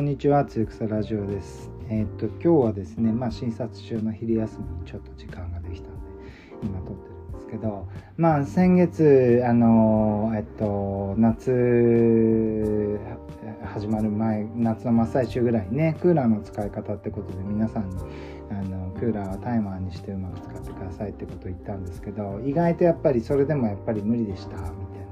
こんにちは、つゆくさラジオです。えっ、と、今日はですね、まあ、診察中の昼休みにちょっと時間ができたんで、今撮ってるんですけど、まあ、先月、あの、えっと、夏、始まる前、夏の真っ最中ぐらいね、クーラーの使い方ってことで皆さんに、あのクーラーはタイマーにしてうまく使ってくださいってことを言ったんですけど意外とやっぱりそれでもやっぱり無理でした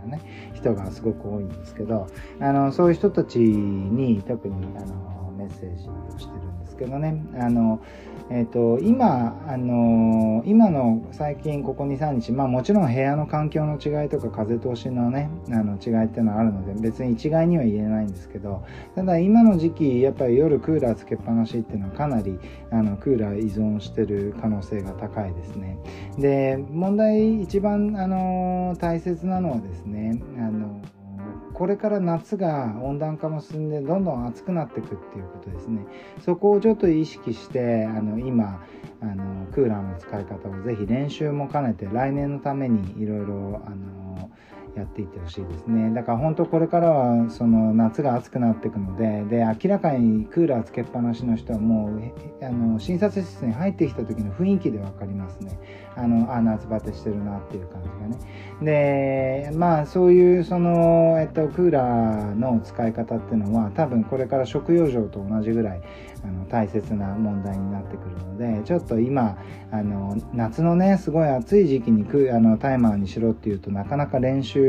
ね人がすごく多いんですけどあのそういう人たちに特にあのッセージをしてるんですけどね。あのえーと、今、あの、今の最近ここ23日、まあ、もちろん部屋の環境の違いとか風通しのねあの違いっていうのはあるので別に一概には言えないんですけどただ今の時期やっぱり夜クーラーつけっぱなしっていうのはかなりあのクーラー依存してる可能性が高いですね。で問題一番、あの、大切なのはですねあのこれから夏が温暖化も進んでどんどん暑くなっていくっていうことですね。そこをちょっと意識してあの今あのクーラーの使い方をぜひ練習も兼ねて来年のためにいろいろあのやっていってほしいですね。だから本当これからはその夏が暑くなっていくのでで明らかにクーラーつけっぱなしの人はもうあの診察室に入ってきた時の雰囲気で分かりますね。あのあ夏バテしてるなっていう感じがね。でまあそういうその、えっと、クーラーの使い方っていうのは多分これから食用場と同じぐらいあの大切な問題になってくるのでちょっと今あの夏のねすごい暑い時期にクあのタイマーにしろっていうとなかなか練習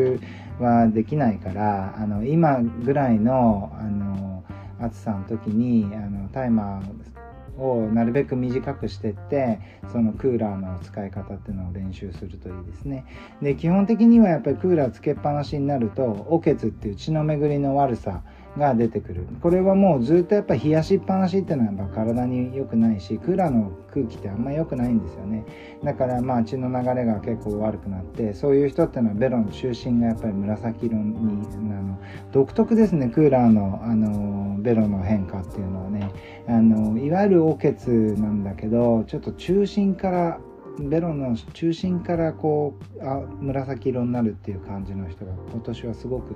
はできないからあの今ぐらいのあの暑さの時にあのタイマーをなるべく短くしてってそのクーラーの使い方っていうのを練習するといいですね。で基本的にはやっぱりクーラーつけっぱなしになるとおけつっていう血の巡りの悪さが出てくる。これはもうずっとやっぱ冷やしっぱなしっていうのはやっぱ体に良くないしクーラーの空気ってあんま良くないんですよね。だからまあ血の流れが結構悪くなってそういう人っていうのはベロの中心がやっぱり紫色にあの独特ですねクーラーのあのベロの変化っていうのはね。あのいわゆるおけつなんだけどちょっと中心からベロの中心からこうあ紫色になるっていう感じの人が今年はすごく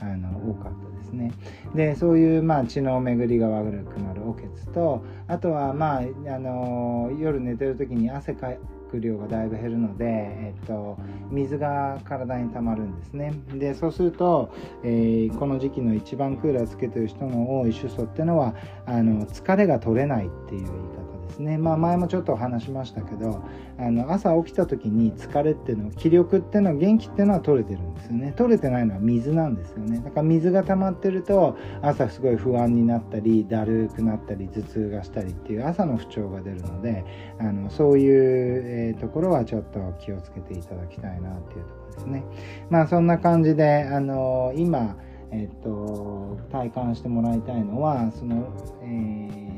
あの多かったですね。でそういう、まあ、血の巡りが悪くなるおけつとあとは、まあ、あの夜寝てる時に汗かく量がだいぶ減るので、えっと、水が体に溜まるんですねでそうすると、えー、この時期の一番クーラーつけてる人の多い主訴っていうのはあの疲れが取れないっていう言い方ですね、まあ、前もちょっとお話しましたけどあの朝起きた時に疲れっていうの気力っていうのは元気っていうのは取れてるんですよね。取れてないのは水なんですよね。だから水が溜まってると朝すごい不安になったりだるくなったり頭痛がしたりっていう朝の不調が出るのであのそういう、ところはちょっと気をつけていただきたいなっていうところですね。まあそんな感じであの今えっと、体感してもらいたいのはその、え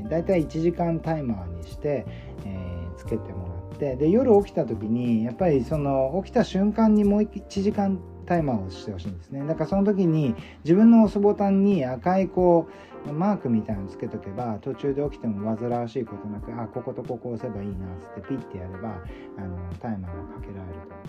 ー、大体1時間タイマーにして、えー、つけてもらってで夜起きた時にやっぱりその起きた瞬間にもう1時間タイマーをしてほしいんですね。だからその時に自分の押すボタンに赤いこうマークみたいのつけとけば途中で起きても煩わしいことなくあこことここ押せばいいなっつってピッてやればあのタイマーがかけられると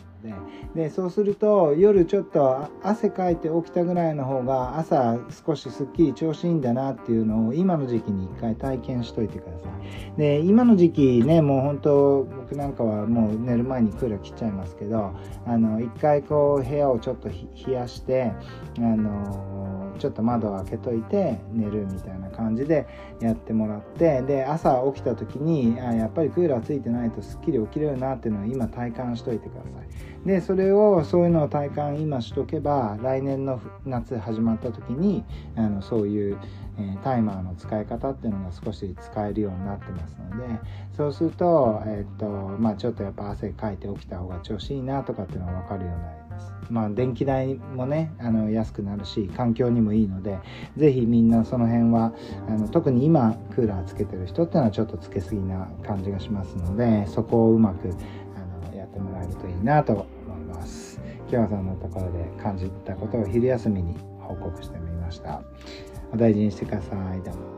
でそうすると夜ちょっと汗かいて起きたぐらいの方が朝少しすっきり調子いいんだなっていうのを今の時期に一回体験しといてください。で今の時期ねもう本当僕なんかはもう寝る前にクーラー切っちゃいますけどあの一回こう部屋をちょっと冷やしてあのちょっと窓を開けといて寝るみたいな感じでやってもらってで朝起きた時にあやっぱりクーラーついてないとすっきり起きれるなっていうのを今体感しといてください。でそれをそういうのを体感今しとけば来年の夏始まった時にあのそういうえー、タイマーの使い方っていうのが少し使えるようになってますのでそうすると,、えー、っとまあ、ちょっとやっぱ汗かいて起きた方が調子いいなとかっていうのが分かるようになります。まあ、電気代もねあの安くなるし環境にもいいので是非みんなその辺はあの特に今クーラーつけてる人っていうのはちょっとつけすぎな感じがしますのでそこをうまくあのやってもらえるといいなと。今日はそんのところで感じたことを昼休みに報告してみました。お大事にしてください。どうも。